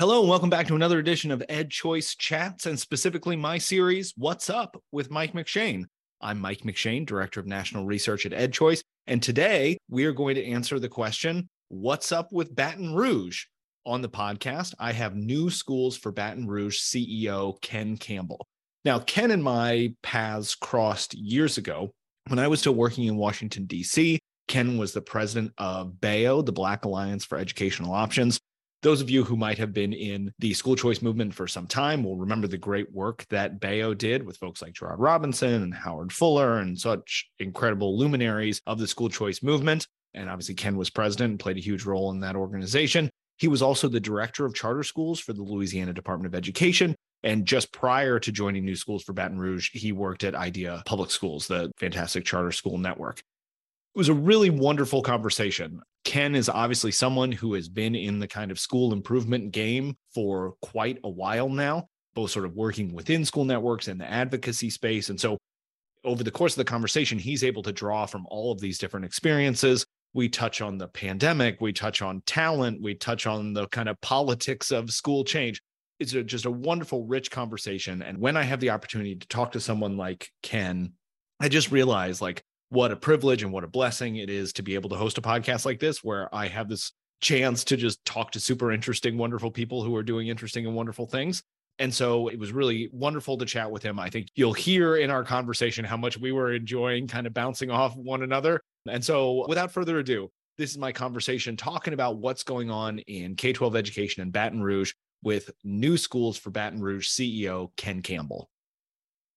Hello, and welcome back to another edition of EdChoice Chats, and specifically my series, What's Up with Mike McShane. I'm Mike McShane, Director of National Research at EdChoice, and today we are going to answer the question, What's Up with Baton Rouge? On the podcast, I have new schools for Baton Rouge CEO Ken Campbell. Now, Ken and my paths crossed years ago when I was still working in Washington, D.C. Ken was the president of BAEO, the Black Alliance for Educational Options those of you who might have been in the school choice movement for some time will remember the great work that BAEO did with folks like Gerard Robinson and Howard Fuller and such incredible luminaries of the school choice movement. And obviously, Ken was president and played a huge role in that organization. He was also the director of charter schools for the Louisiana Department of Education. And just prior to joining New Schools for Baton Rouge, he worked at IDEA Public Schools, the fantastic charter school network. It was a really wonderful conversation. Ken is obviously someone who has been in the kind of school improvement game for quite a while now, both sort of working within school networks and the advocacy space. And so, over the course of the conversation, he's able to draw from all of these different experiences. We touch on the pandemic, we touch on talent, we touch on the kind of politics of school change. It's a, just a wonderful, rich conversation. And when I have the opportunity to talk to someone like Ken, I just realize like what a privilege and what a blessing it is to be able to host a podcast like this where I have this chance to just talk to super interesting, wonderful people who are doing interesting and wonderful things. And so it was really wonderful to chat with him. I think you'll hear in our conversation how much we were enjoying kind of bouncing off one another. And so without further ado, this is my conversation talking about what's going on in K 12 education in Baton Rouge with New Schools for Baton Rouge CEO Ken Campbell.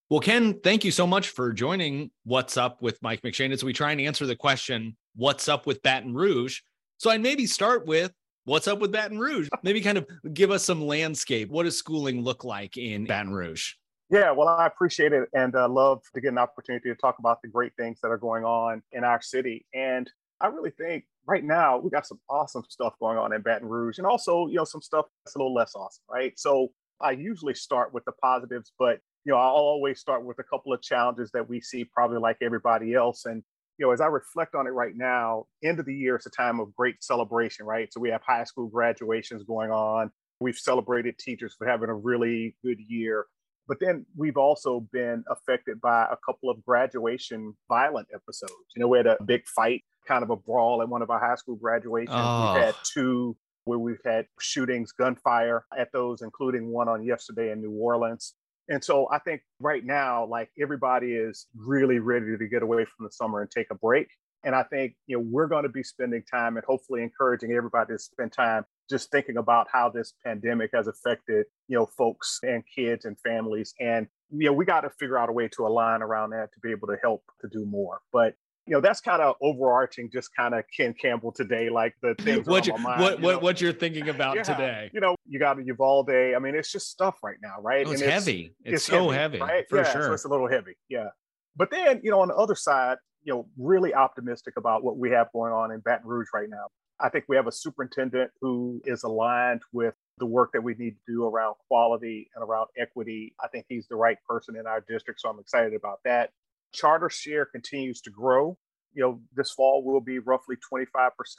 Well, Ken, thank you so much for joining What's Up with Mike McShane as we try and answer the question, What's up with Baton Rouge? So I'd maybe start with What's up with Baton Rouge? Maybe kind of give us some landscape. What does schooling look like in Baton Rouge? Yeah, well, I appreciate it and uh, love to get an opportunity to talk about the great things that are going on in our city. And I really think right now we got some awesome stuff going on in Baton Rouge and also, you know, some stuff that's a little less awesome, right? So I usually start with the positives, but you know, I'll always start with a couple of challenges that we see, probably like everybody else. And, you know, as I reflect on it right now, end of the year is a time of great celebration, right? So we have high school graduations going on. We've celebrated teachers for having a really good year. But then we've also been affected by a couple of graduation violent episodes. You know, we had a big fight, kind of a brawl at one of our high school graduations. Oh. We've had two where we've had shootings, gunfire at those, including one on yesterday in New Orleans. And so I think right now, like everybody is really ready to get away from the summer and take a break. And I think, you know, we're going to be spending time and hopefully encouraging everybody to spend time just thinking about how this pandemic has affected, you know, folks and kids and families. And, you know, we got to figure out a way to align around that to be able to help to do more. But you know that's kind of overarching just kind of ken campbell today like the things what, you, mind, what, you what, what you're thinking about yeah, today? you know you got uvalde i mean it's just stuff right now right? Oh, it's, it's, heavy. It's, it's so heavy, heavy right? for yeah, sure. so it's a little heavy yeah. But then you know on the other side you know really optimistic about what we have going on in baton rouge right now. I think we have a superintendent who is aligned with the work that we need to do around quality and around equity. I think he's the right person in our district so i'm excited about that charter share continues to grow. You know, this fall will be roughly 25%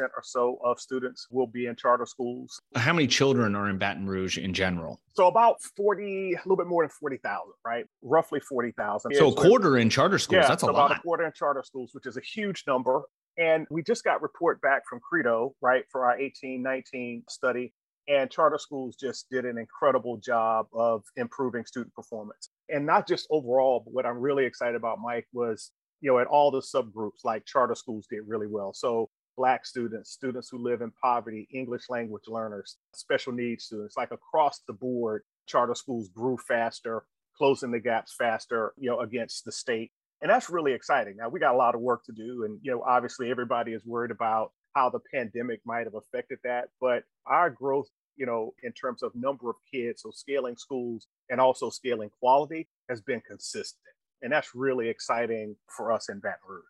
or so of students will be in charter schools. How many children are in Baton Rouge in general? So about 40, a little bit more than 40,000, right? Roughly 40,000. So a quarter in charter schools. Yeah, That's a so lot. About a quarter in charter schools, which is a huge number. And we just got report back from Credo, right, for our 1819 study. And charter schools just did an incredible job of improving student performance. And not just overall, but what I'm really excited about, Mike, was, you know, at all the subgroups, like charter schools did really well. So Black students, students who live in poverty, English language learners, special needs students, like across the board, charter schools grew faster, closing the gaps faster, you know, against the state. And that's really exciting. Now we got a lot of work to do. And, you know, obviously everybody is worried about how the pandemic might have affected that. But our growth you know, in terms of number of kids, so scaling schools and also scaling quality has been consistent. And that's really exciting for us in Baton Rouge.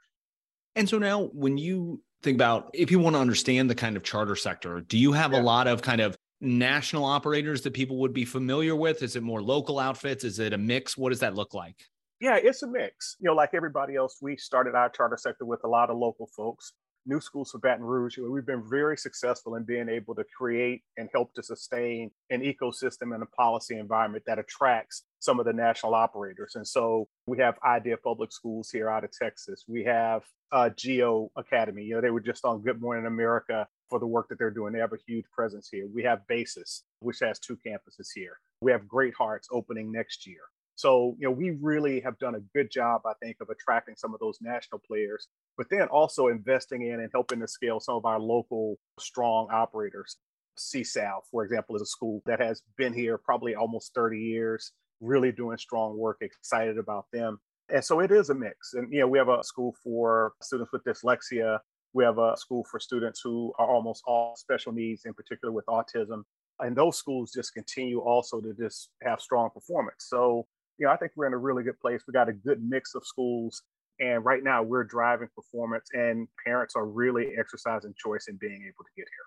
And so now, when you think about if you want to understand the kind of charter sector, do you have yeah. a lot of kind of national operators that people would be familiar with? Is it more local outfits? Is it a mix? What does that look like? Yeah, it's a mix. You know, like everybody else, we started our charter sector with a lot of local folks New Schools for Baton Rouge, we've been very successful in being able to create and help to sustain an ecosystem and a policy environment that attracts some of the national operators. And so we have Idea Public Schools here out of Texas. We have uh, Geo Academy. You know, they were just on Good Morning America for the work that they're doing. They have a huge presence here. We have Basis, which has two campuses here. We have Great Hearts opening next year. So, you know, we really have done a good job, I think, of attracting some of those national players, but then also investing in and helping to scale some of our local strong operators. CSAL, for example, is a school that has been here probably almost 30 years, really doing strong work, excited about them. And so it is a mix. And, you know, we have a school for students with dyslexia. We have a school for students who are almost all special needs, in particular with autism. And those schools just continue also to just have strong performance. So you know, I think we're in a really good place. We got a good mix of schools. And right now we're driving performance and parents are really exercising choice in being able to get here.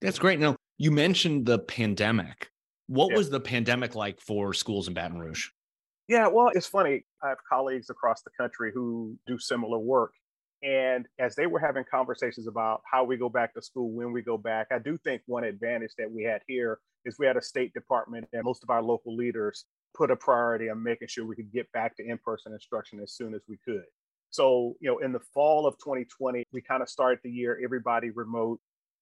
That's great. Now, you mentioned the pandemic. What yeah. was the pandemic like for schools in Baton Rouge? Yeah, well, it's funny. I have colleagues across the country who do similar work. And as they were having conversations about how we go back to school, when we go back, I do think one advantage that we had here is we had a State Department and most of our local leaders put a priority on making sure we could get back to in-person instruction as soon as we could. So, you know, in the fall of 2020, we kind of started the year everybody remote,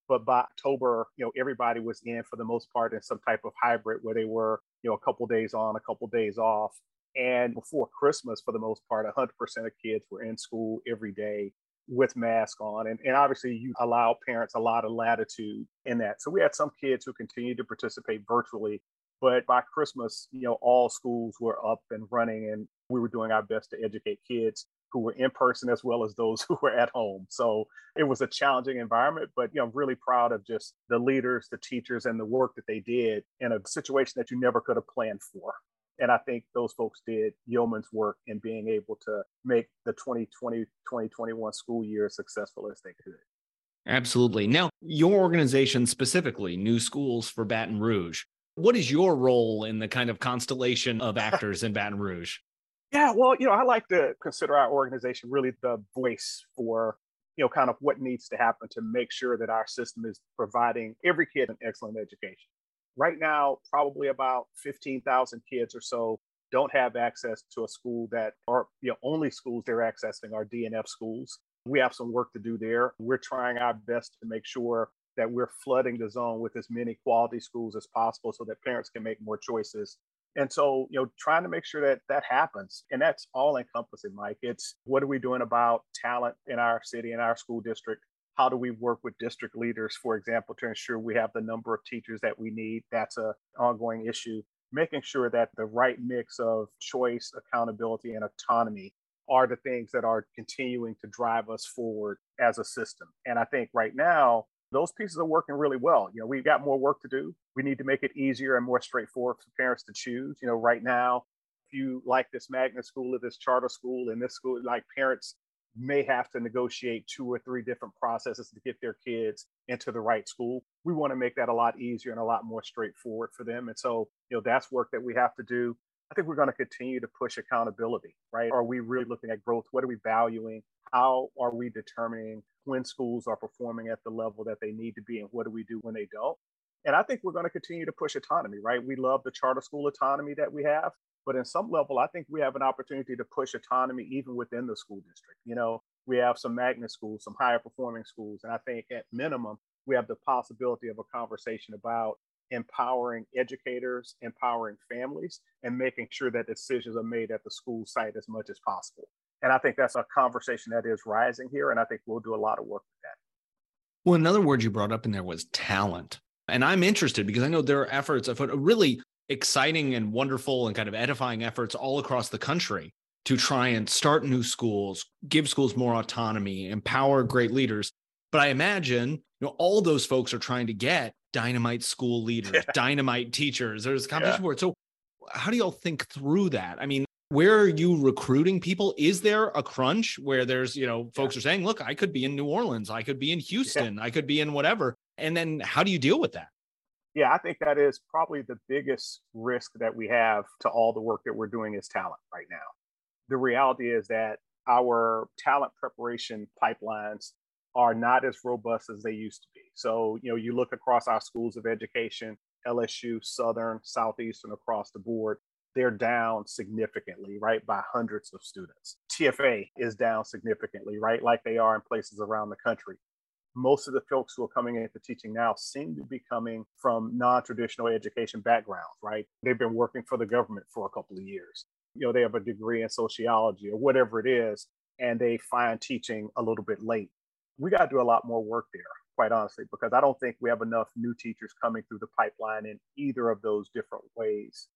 but by October, you know, everybody was in for the most part in some type of hybrid where they were, you know, a couple days on, a couple days off. And before Christmas, for the most part, 100% of kids were in school every day with mask on. And, and obviously, you allow parents a lot of latitude in that. So we had some kids who continued to participate virtually but by Christmas, you know, all schools were up and running, and we were doing our best to educate kids who were in person as well as those who were at home. So it was a challenging environment, but you know, I'm really proud of just the leaders, the teachers, and the work that they did in a situation that you never could have planned for. And I think those folks did yeoman's work in being able to make the 2020 2021 school year as successful as they could. Absolutely. Now, your organization specifically, New Schools for Baton Rouge, what is your role in the kind of constellation of actors in Baton Rouge? Yeah, well, you know, I like to consider our organization really the voice for, you know, kind of what needs to happen to make sure that our system is providing every kid an excellent education. Right now, probably about 15,000 kids or so don't have access to a school that are, you know, only schools they're accessing are DNF schools. We have some work to do there. We're trying our best to make sure that we're flooding the zone with as many quality schools as possible so that parents can make more choices. And so, you know, trying to make sure that that happens. And that's all encompassing, Mike. It's what are we doing about talent in our city, in our school district? How do we work with district leaders, for example, to ensure we have the number of teachers that we need? That's an ongoing issue. Making sure that the right mix of choice, accountability, and autonomy are the things that are continuing to drive us forward as a system. And I think right now, those pieces are working really well. You know, we've got more work to do. We need to make it easier and more straightforward for parents to choose. You know, right now, if you like this magnet school or this charter school and this school, like parents may have to negotiate two or three different processes to get their kids into the right school. We want to make that a lot easier and a lot more straightforward for them. And so, you know, that's work that we have to do. I think we're going to continue to push accountability, right? Are we really looking at growth? What are we valuing? How are we determining when schools are performing at the level that they need to be and what do we do when they don't? And I think we're going to continue to push autonomy, right? We love the charter school autonomy that we have, but in some level, I think we have an opportunity to push autonomy even within the school district. You know, we have some magnet schools, some higher performing schools, and I think at minimum, we have the possibility of a conversation about empowering educators, empowering families, and making sure that decisions are made at the school site as much as possible. And I think that's a conversation that is rising here. And I think we'll do a lot of work with that. Well, another word you brought up in there was talent. And I'm interested because I know there are efforts of really exciting and wonderful and kind of edifying efforts all across the country to try and start new schools, give schools more autonomy, empower great leaders. But I imagine, you know, all those folks are trying to get dynamite school leaders, yeah. dynamite teachers. There's competition yeah. for it. So how do y'all think through that? I mean, where are you recruiting people? Is there a crunch where there's, you know, folks yeah. are saying, look, I could be in New Orleans, I could be in Houston, I could be in whatever. And then how do you deal with that? Yeah, I think that is probably the biggest risk that we have to all the work that we're doing is talent right now. The reality is that our talent preparation pipelines are not as robust as they used to be. So, you know, you look across our schools of education, LSU, Southern, Southeastern, across the board, they're down significantly, right, by hundreds of students. TFA is down significantly, right, like they are in places around the country. Most of the folks who are coming into teaching now seem to be coming from non traditional education backgrounds, right? They've been working for the government for a couple of years. You know, they have a degree in sociology or whatever it is, and they find teaching a little bit late. We got to do a lot more work there, quite honestly, because I don't think we have enough new teachers coming through the pipeline in either of those different ways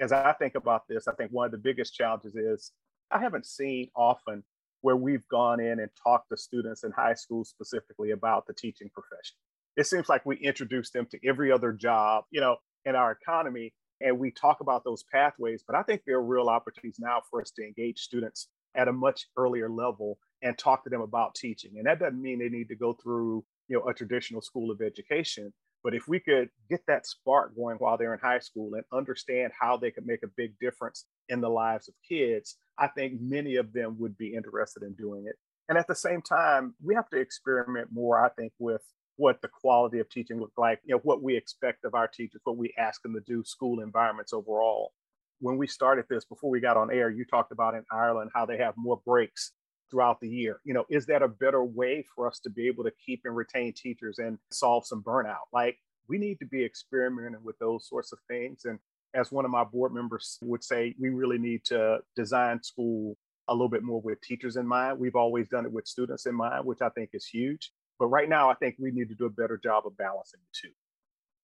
as I think about this, I think one of the biggest challenges is I haven't seen often where we've gone in and talked to students in high school specifically about the teaching profession. It seems like we introduce them to every other job, you know, in our economy, and we talk about those pathways. But I think there are real opportunities now for us to engage students at a much earlier level and talk to them about teaching. And that doesn't mean they need to go through, you know, a traditional school of education, but if we could get that spark going while they're in high school and understand how they could make a big difference in the lives of kids, I think many of them would be interested in doing it. And at the same time, we have to experiment more, I think, with what the quality of teaching look like, you know, what we expect of our teachers, what we ask them to do, school environments overall. When we started this, before we got on air, you talked about in Ireland how they have more breaks throughout the year. You know, is that a better way for us to be able to keep and retain teachers and solve some burnout? Like we need to be experimenting with those sorts of things. And as one of my board members would say, we really need to design school a little bit more with teachers in mind. We've always done it with students in mind, which I think is huge. But right now, I think we need to do a better job of balancing the two.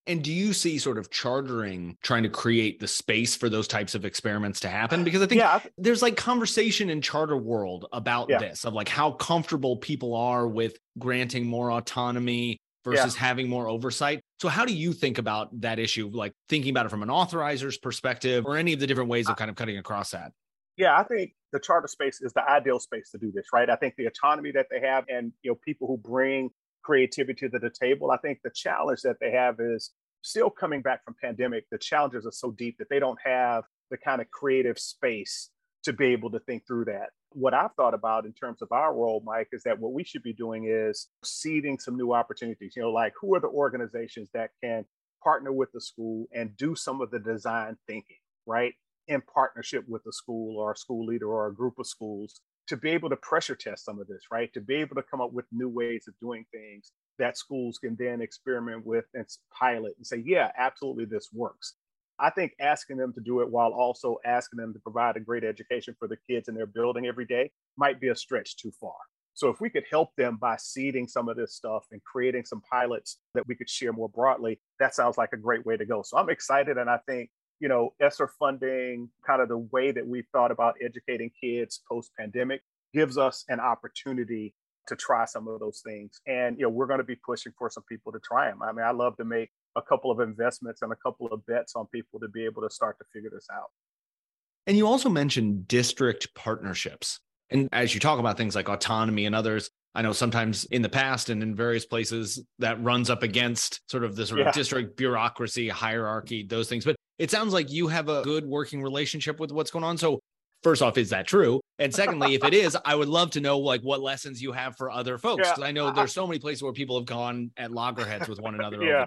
And do you see sort of chartering trying to create the space for those types of experiments to happen? Because I think yeah. there's like conversation in charter world about yeah. this of like how comfortable people are with granting more autonomy versus yeah. having more oversight. So how do you think about that issue like thinking about it from an authorizer's perspective or any of the different ways of kind of cutting across that? Yeah, I think the charter space is the ideal space to do this, right? I think the autonomy that they have and you know people who bring creativity to the table. I think the challenge that they have is still coming back from pandemic. The challenges are so deep that they don't have the kind of creative space to be able to think through that. What I've thought about in terms of our role, Mike, is that what we should be doing is seeding some new opportunities. You know, like who are the organizations that can partner with the school and do some of the design thinking, right? In partnership with the school or a school leader or a group of schools to be able to pressure test some of this, right? To be able to come up with new ways of doing things that schools can then experiment with and pilot and say, yeah, absolutely, this works. I think asking them to do it while also asking them to provide a great education for the kids in their building every day might be a stretch too far. So if we could help them by seeding some of this stuff and creating some pilots that we could share more broadly, that sounds like a great way to go. So I'm excited and I think you know, ESSER funding, kind of the way that we've thought about educating kids post pandemic gives us an opportunity to try some of those things. And, you know, we're going to be pushing for some people to try them. I mean, I love to make a couple of investments and a couple of bets on people to be able to start to figure this out. And you also mentioned district partnerships. And as you talk about things like autonomy and others, I know sometimes in the past and in various places that runs up against sort of the sort yeah. of district bureaucracy, hierarchy, those things. But it sounds like you have a good working relationship with what's going on. So first off, is that true? And secondly, if it is, I would love to know like what lessons you have for other folks. Yeah. I know there's so many places where people have gone at loggerheads with one another. yeah.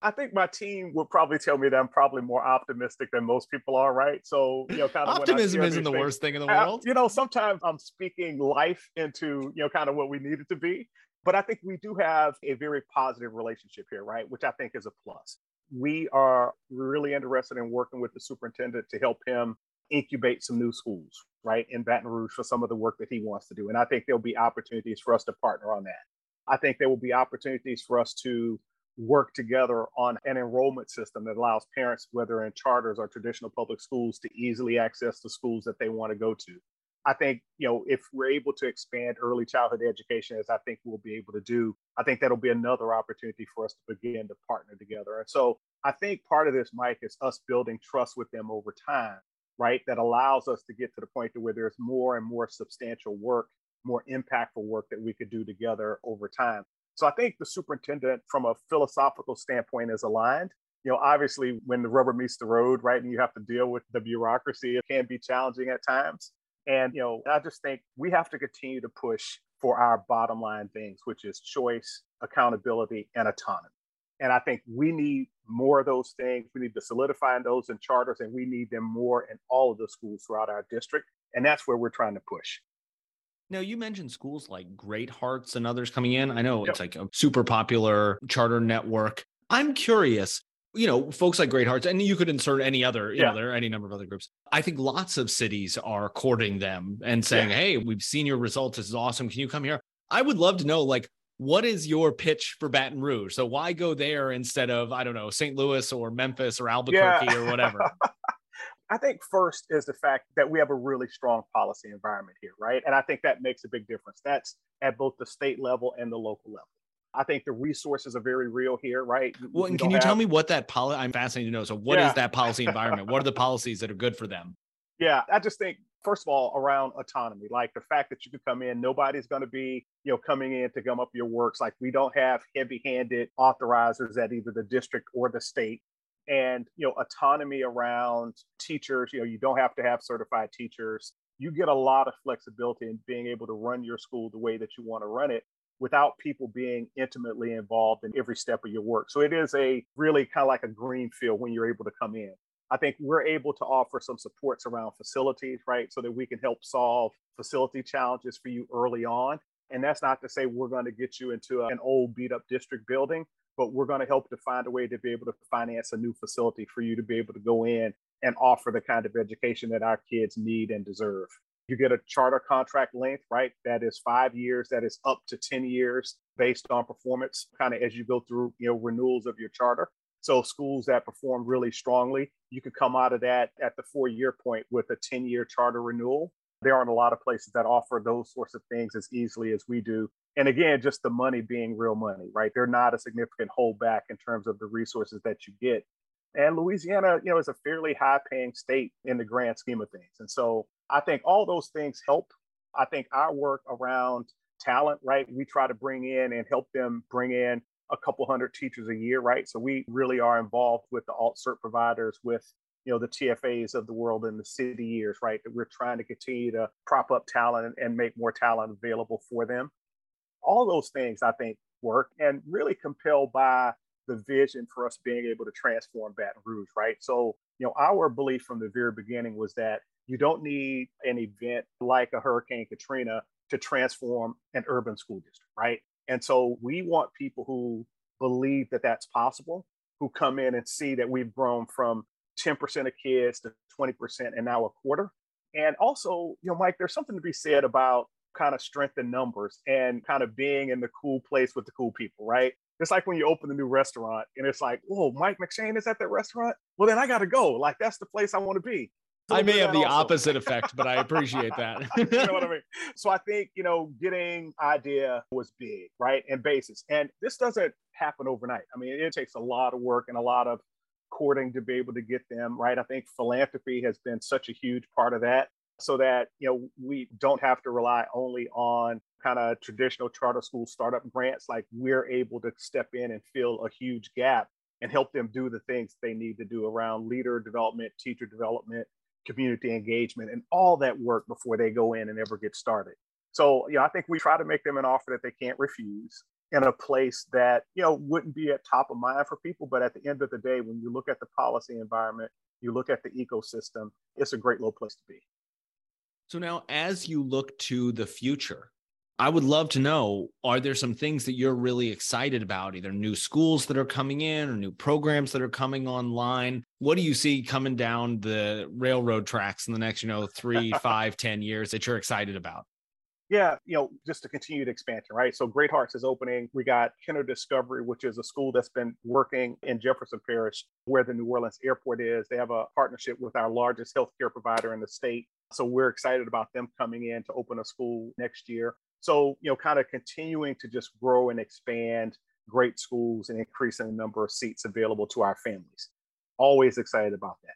I think my team would probably tell me that I'm probably more optimistic than most people are, right? So, you know, kind of optimism isn't the things, worst thing in the world. you know, sometimes I'm speaking life into, you know, kind of what we need it to be. But I think we do have a very positive relationship here, right? Which I think is a plus we are really interested in working with the superintendent to help him incubate some new schools, right, in Baton Rouge for some of the work that he wants to do. And I think there'll be opportunities for us to partner on that. I think there will be opportunities for us to work together on an enrollment system that allows parents, whether in charters or traditional public schools, to easily access the schools that they want to go to. I think, you know, if we're able to expand early childhood education, as I think we'll be able to do, I think that'll be another opportunity for us to begin to partner together. And so I think part of this, Mike, is us building trust with them over time, right? That allows us to get to the point to where there's more and more substantial work, more impactful work that we could do together over time. So I think the superintendent, from a philosophical standpoint, is aligned. You know, obviously, when the rubber meets the road, right, and you have to deal with the bureaucracy, it can be challenging at times. And, you know, I just think we have to continue to push for our bottom line things, which is choice, accountability, and autonomy. And I think we need more of those things. We need to solidify those in charters, and we need them more in all of the schools throughout our district. And that's where we're trying to push. Now, you mentioned schools like Great Hearts and others coming in. I know yep. it's like a super popular charter network. I'm curious, you know, folks like Great Hearts, and you could insert any other, you yeah. know, there are any number of other groups. I think lots of cities are courting them and saying, yeah. hey, we've seen your results. This is awesome. Can you come here? I would love to know, like, what is your pitch for Baton Rouge? So why go there instead of, I don't know, St. Louis or Memphis or Albuquerque yeah. or whatever? I think first is the fact that we have a really strong policy environment here, right? And I think that makes a big difference. That's at both the state level and the local level. I think the resources are very real here, right? Well, and can you have... tell me what that policy? I'm fascinated to know. So, what yeah. is that policy environment? what are the policies that are good for them? Yeah, I just think first of all around autonomy, like the fact that you can come in, nobody's going to be you know coming in to gum up your works. Like we don't have heavy-handed authorizers at either the district or the state and you know autonomy around teachers you know you don't have to have certified teachers you get a lot of flexibility in being able to run your school the way that you want to run it without people being intimately involved in every step of your work. So it is a really kind of like a green field when you're able to come in. I think we're able to offer some supports around facilities right so that we can help solve facility challenges for you early on. And that's not to say we're going to get you into an old beat up district building but we're going to help to find a way to be able to finance a new facility for you to be able to go in and offer the kind of education that our kids need and deserve. You get a charter contract length, right? That is five years, that is up to 10 years based on performance, kind of as you go through, you know, renewals of your charter. So schools that perform really strongly, you could come out of that at the four year point with a 10 year charter renewal. There aren't a lot of places that offer those sorts of things as easily as we do and again, just the money being real money, right? They're not a significant holdback in terms of the resources that you get. And Louisiana, you know, is a fairly high paying state in the grand scheme of things. And so I think all those things help. I think our work around talent, right? We try to bring in and help them bring in a couple hundred teachers a year, right? So we really are involved with the alt cert providers, with you know the TFAs of the world and the city years, right? That we're trying to continue to prop up talent and make more talent available for them all those things I think work and really compelled by the vision for us being able to transform Baton Rouge, right? So, you know, our belief from the very beginning was that you don't need an event like a Hurricane Katrina to transform an urban school district, right? And so we want people who believe that that's possible, who come in and see that we've grown from 10% of kids to 20% and now a quarter. And also, you know, Mike, there's something to be said about kind of strength in numbers and kind of being in the cool place with the cool people, right? It's like when you open a new restaurant and it's like, whoa, Mike McShane is at that restaurant. Well, then I got to go. Like that's the place I want to be. I may have the also. opposite effect, but I appreciate that. you know what I mean? So I think, you know, getting idea was big, right? And basis. And this doesn't happen overnight. I mean, it takes a lot of work and a lot of courting to be able to get them, right? I think philanthropy has been such a huge part of that so that you know we don't have to rely only on kind of traditional charter school startup grants like we're able to step in and fill a huge gap and help them do the things they need to do around leader development teacher development community engagement and all that work before they go in and ever get started. So you know i think we try to make them an offer that they can't refuse in a place that you know wouldn't be at top of mind for people. But at the end of the day when you look at the policy environment you look at the ecosystem it's a great little place to be. So now, as you look to the future, I would love to know are there some things that you're really excited about, either new schools that are coming in or new programs that are coming online? What do you see coming down the railroad tracks in the next, you know, three, five, ten years that you're excited about? Yeah, you know, just to a continued expansion, right? So Great Hearts is opening. We got Kenner Discovery, which is a school that's been working in Jefferson Parish, where the New Orleans airport is. They have a partnership with our largest healthcare provider in the state. So we're excited about them coming in to open a school next year. So, you know, kind of continuing to just grow and expand great schools and increasing the number of seats available to our families. Always excited about that.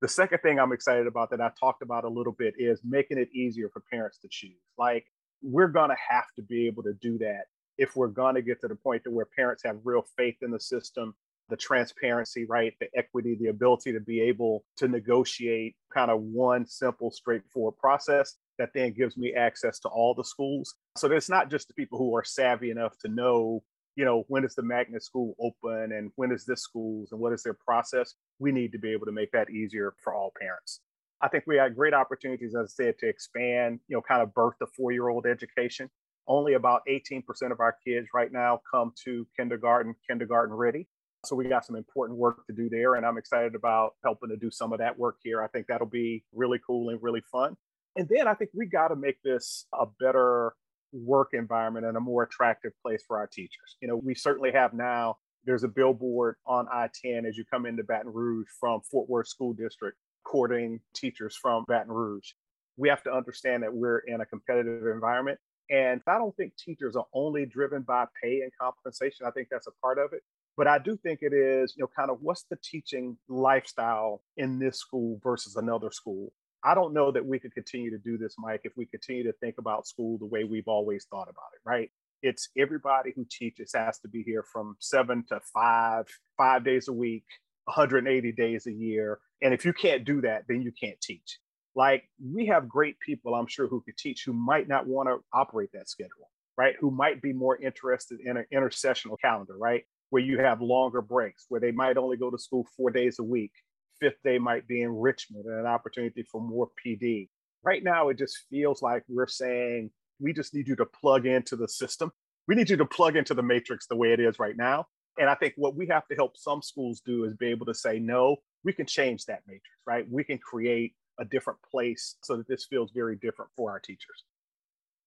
The second thing I'm excited about that I talked about a little bit is making it easier for parents to choose. Like, we're going to have to be able to do that if we're going to get to the point to where parents have real faith in the system the transparency, right? The equity, the ability to be able to negotiate kind of one simple, straightforward process. that then gives me access to all the schools. So it's not just the people who are savvy enough to know, you know, when is the magnet school open and when is this school's and what is their process. We need to be able to make that easier for all parents. I think we had great opportunities, as I said, to expand, you know, kind of birth the four year old education. Only about 18% of our kids right now come to kindergarten, kindergarten ready. So we got some important work to do there. And I'm excited about helping to do some of that work here. I think that'll be really cool and really fun. And then I think we got to make this a better work environment and a more attractive place for our teachers. You know, we certainly have now, there's a billboard on I 10 as you come into Baton Rouge from Fort Worth School District courting teachers from Baton Rouge. We have to understand that we're in a competitive environment. And I don't think teachers are only driven by pay and compensation. I think that's a part of it. But I do think it is, you know, kind of what's the teaching lifestyle in this school versus another school? I don't know that we could continue to do this, Mike, if we continue to think about school the way we've always thought about it, right? It's everybody who teaches has to be here from seven to five, five days a week, 180 days a year. And if you can't do that, then you can't teach. Like we have great people, I'm sure, who could teach who might not want to operate that schedule, right? Who might be more interested in an intersessional calendar, right? Where you have longer breaks, where they might only go to school four days a week fifth day might be enrichment and an opportunity for more PD. Right now, it just feels like we're saying we just need you to plug into the system. We need you to plug into the matrix the way it is right now. And I think what we have to help some schools do is be able to say, no, we can change that matrix, right? We can create a different place so that this feels very different for our teachers.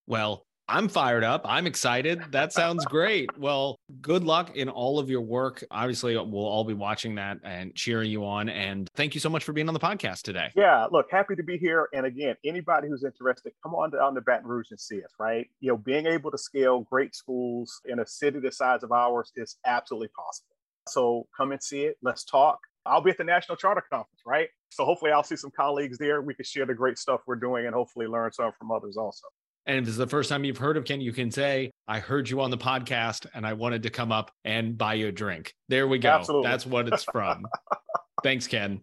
Well, I'm fired up. I'm excited. That sounds great. Well, good luck in all of your work. Obviously, we'll all be watching that and cheering you on. And thank you so much for being on the podcast today. Yeah, look, happy to be here. And again, anybody who's interested, come on down to Baton Rouge and see us, right? You know, being able to scale great schools in a city the size of ours is absolutely possible. So come and see it. Let's talk. I'll be at the National Charter Conference, right? So hopefully I'll see some colleagues there. We can share the great stuff we're doing and hopefully learn some from others also. And if this is the first time you've heard of Ken, you can say, I heard you on the podcast and I wanted to come up and buy you a drink. There we go. Absolutely. That's what it's from. thanks, Ken.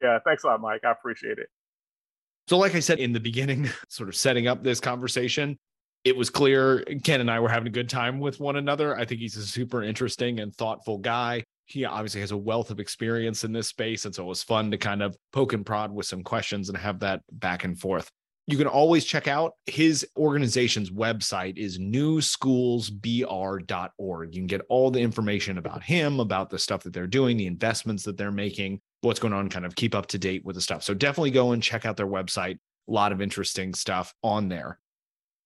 Yeah, thanks a lot, Mike. I appreciate it. So, like I said in the beginning, sort of setting up this conversation, it was clear Ken and I were having a good time with one another. I think he's a super interesting and thoughtful guy. He obviously has a wealth of experience in this space. And so it was fun to kind of poke and prod with some questions and have that back and forth you can always check out his organization's website is newschoolsbr.org. You can get all the information about him, about the stuff that they're doing, the investments that they're making, what's going on, kind of keep up to date with the stuff. So definitely go and check out their website. A lot of interesting stuff on there.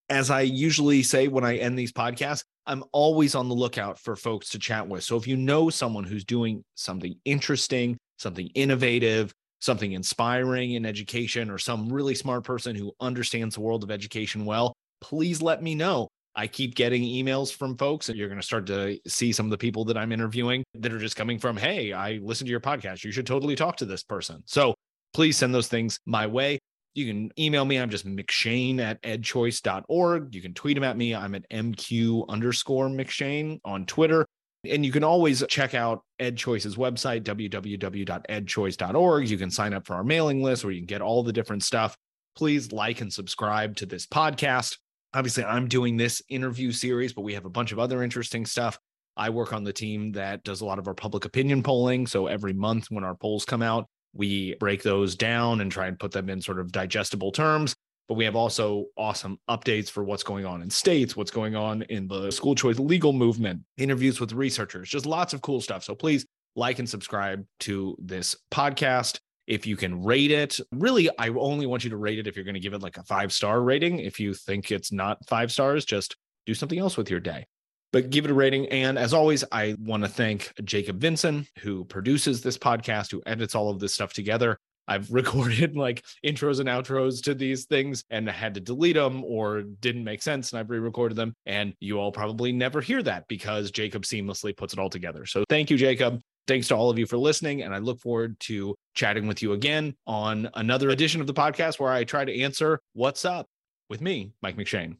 As I usually say when I end these podcasts, I'm always on the lookout for folks to chat with. So if you know someone who's doing something interesting, something innovative, something inspiring in education or some really smart person who understands the world of education well, please let me know. I keep getting emails from folks, and you're going to start to see some of the people that I'm interviewing that are just coming from, Hey, I listened to your podcast. You should totally talk to this person. So please send those things my way. You can email me. I'm just McShane at edchoice.org. You can tweet them at me. I'm at MQ underscore McShane on Twitter. And you can always check out EdChoice's website, www.edchoice.org. You can sign up for our mailing list where you can get all the different stuff. Please like and subscribe to this podcast. Obviously, I'm doing this interview series, but we have a bunch of other interesting stuff. I work on the team that does a lot of our public opinion polling. So every month when our polls come out, we break those down and try and put them in sort of digestible terms but we have also awesome updates for what's going on in states, what's going on in the school choice legal movement, interviews with researchers, just lots of cool stuff. So please like and subscribe to this podcast. If you can rate it, really, I only want you to rate it if you're going to give it like a five star rating. If you think it's not five stars, just do something else with your day. But give it a rating. And as always, I want to thank Jacob Vinson, who produces this podcast, who edits all of this stuff together. I've recorded like intros and outros to these things and had to delete them or didn't make sense and I've re-recorded them and you all probably never hear that because Jacob seamlessly puts it all together. So thank you Jacob. Thanks to all of you for listening and I look forward to chatting with you again on another edition of the podcast where I try to answer what's up with me, Mike McShane.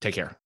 Take care.